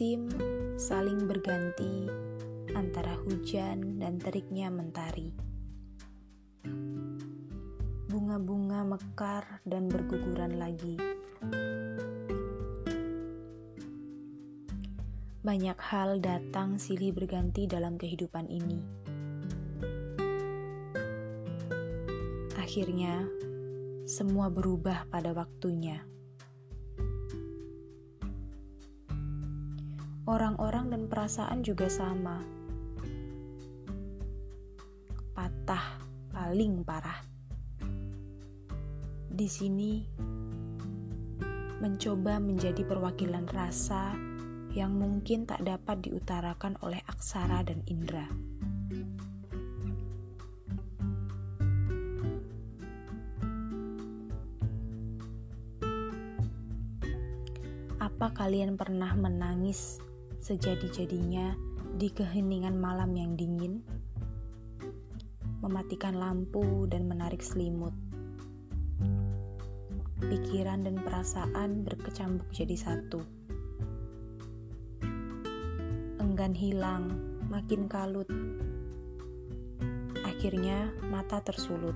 Musim saling berganti antara hujan dan teriknya mentari. Bunga-bunga mekar dan berguguran lagi. Banyak hal datang silih berganti dalam kehidupan ini. Akhirnya, semua berubah pada waktunya. Orang-orang dan perasaan juga sama. Patah paling parah. Di sini mencoba menjadi perwakilan rasa yang mungkin tak dapat diutarakan oleh aksara dan indera. Apa kalian pernah menangis sejadi-jadinya di keheningan malam yang dingin, mematikan lampu dan menarik selimut. Pikiran dan perasaan berkecambuk jadi satu. Enggan hilang, makin kalut. Akhirnya mata tersulut.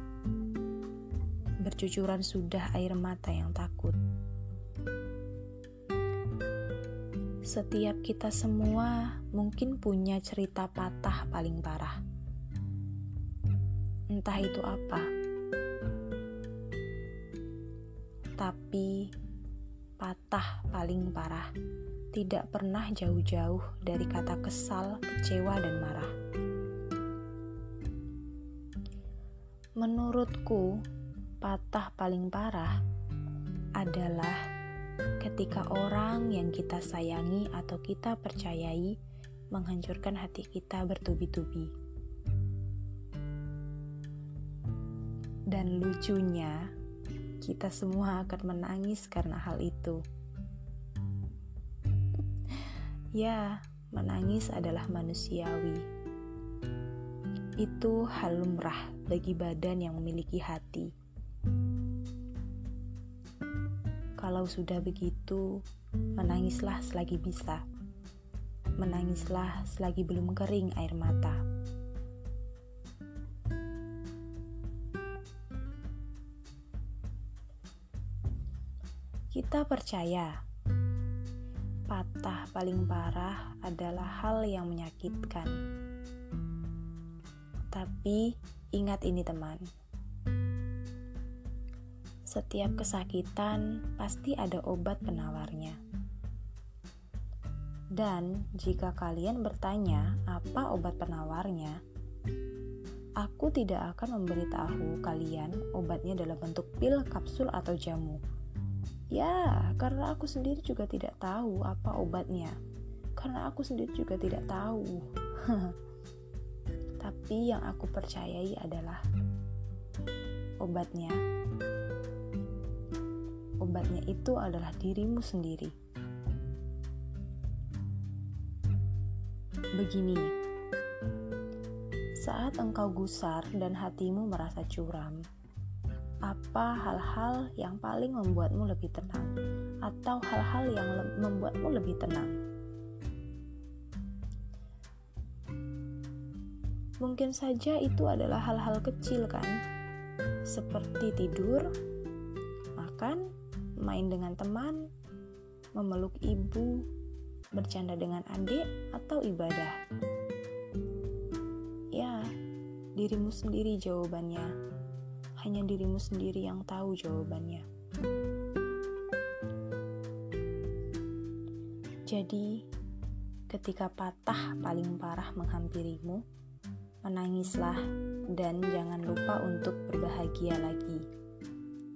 Bercucuran sudah air mata yang takut. Setiap kita semua mungkin punya cerita patah paling parah. Entah itu apa. Tapi patah paling parah tidak pernah jauh-jauh dari kata kesal, kecewa, dan marah. Menurutku, patah paling parah adalah ketika orang yang kita sayangi atau kita percayai menghancurkan hati kita bertubi-tubi. Dan lucunya, kita semua akan menangis karena hal itu. Ya, menangis adalah manusiawi. Itu hal lumrah bagi badan yang memiliki hati Kalau sudah begitu, menangislah selagi bisa. Menangislah selagi belum kering air mata. Kita percaya patah paling parah adalah hal yang menyakitkan. Tapi ingat ini, teman setiap kesakitan pasti ada obat penawarnya. Dan jika kalian bertanya apa obat penawarnya, aku tidak akan memberitahu kalian obatnya dalam bentuk pil, kapsul, atau jamu. Ya, karena aku sendiri juga tidak tahu apa obatnya. Karena aku sendiri juga tidak tahu. Tapi yang aku percayai adalah obatnya obatnya itu adalah dirimu sendiri. Begini, saat engkau gusar dan hatimu merasa curam, apa hal-hal yang paling membuatmu lebih tenang, atau hal-hal yang membuatmu lebih tenang? Mungkin saja itu adalah hal-hal kecil, kan, seperti tidur, makan, main dengan teman, memeluk ibu, bercanda dengan adik, atau ibadah? Ya, dirimu sendiri jawabannya. Hanya dirimu sendiri yang tahu jawabannya. Jadi, ketika patah paling parah menghampirimu, menangislah dan jangan lupa untuk berbahagia lagi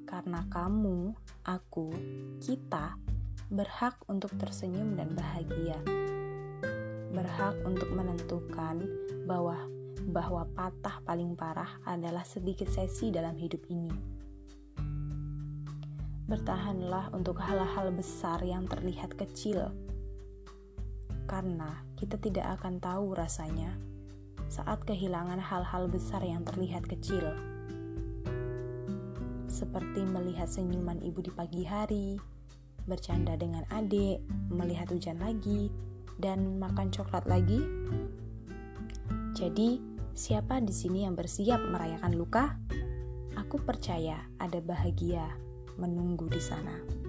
karena kamu, aku, kita berhak untuk tersenyum dan bahagia. Berhak untuk menentukan bahwa bahwa patah paling parah adalah sedikit sesi dalam hidup ini. Bertahanlah untuk hal-hal besar yang terlihat kecil. Karena kita tidak akan tahu rasanya saat kehilangan hal-hal besar yang terlihat kecil seperti melihat senyuman ibu di pagi hari, bercanda dengan adik, melihat hujan lagi, dan makan coklat lagi? Jadi, siapa di sini yang bersiap merayakan luka? Aku percaya ada bahagia menunggu di sana.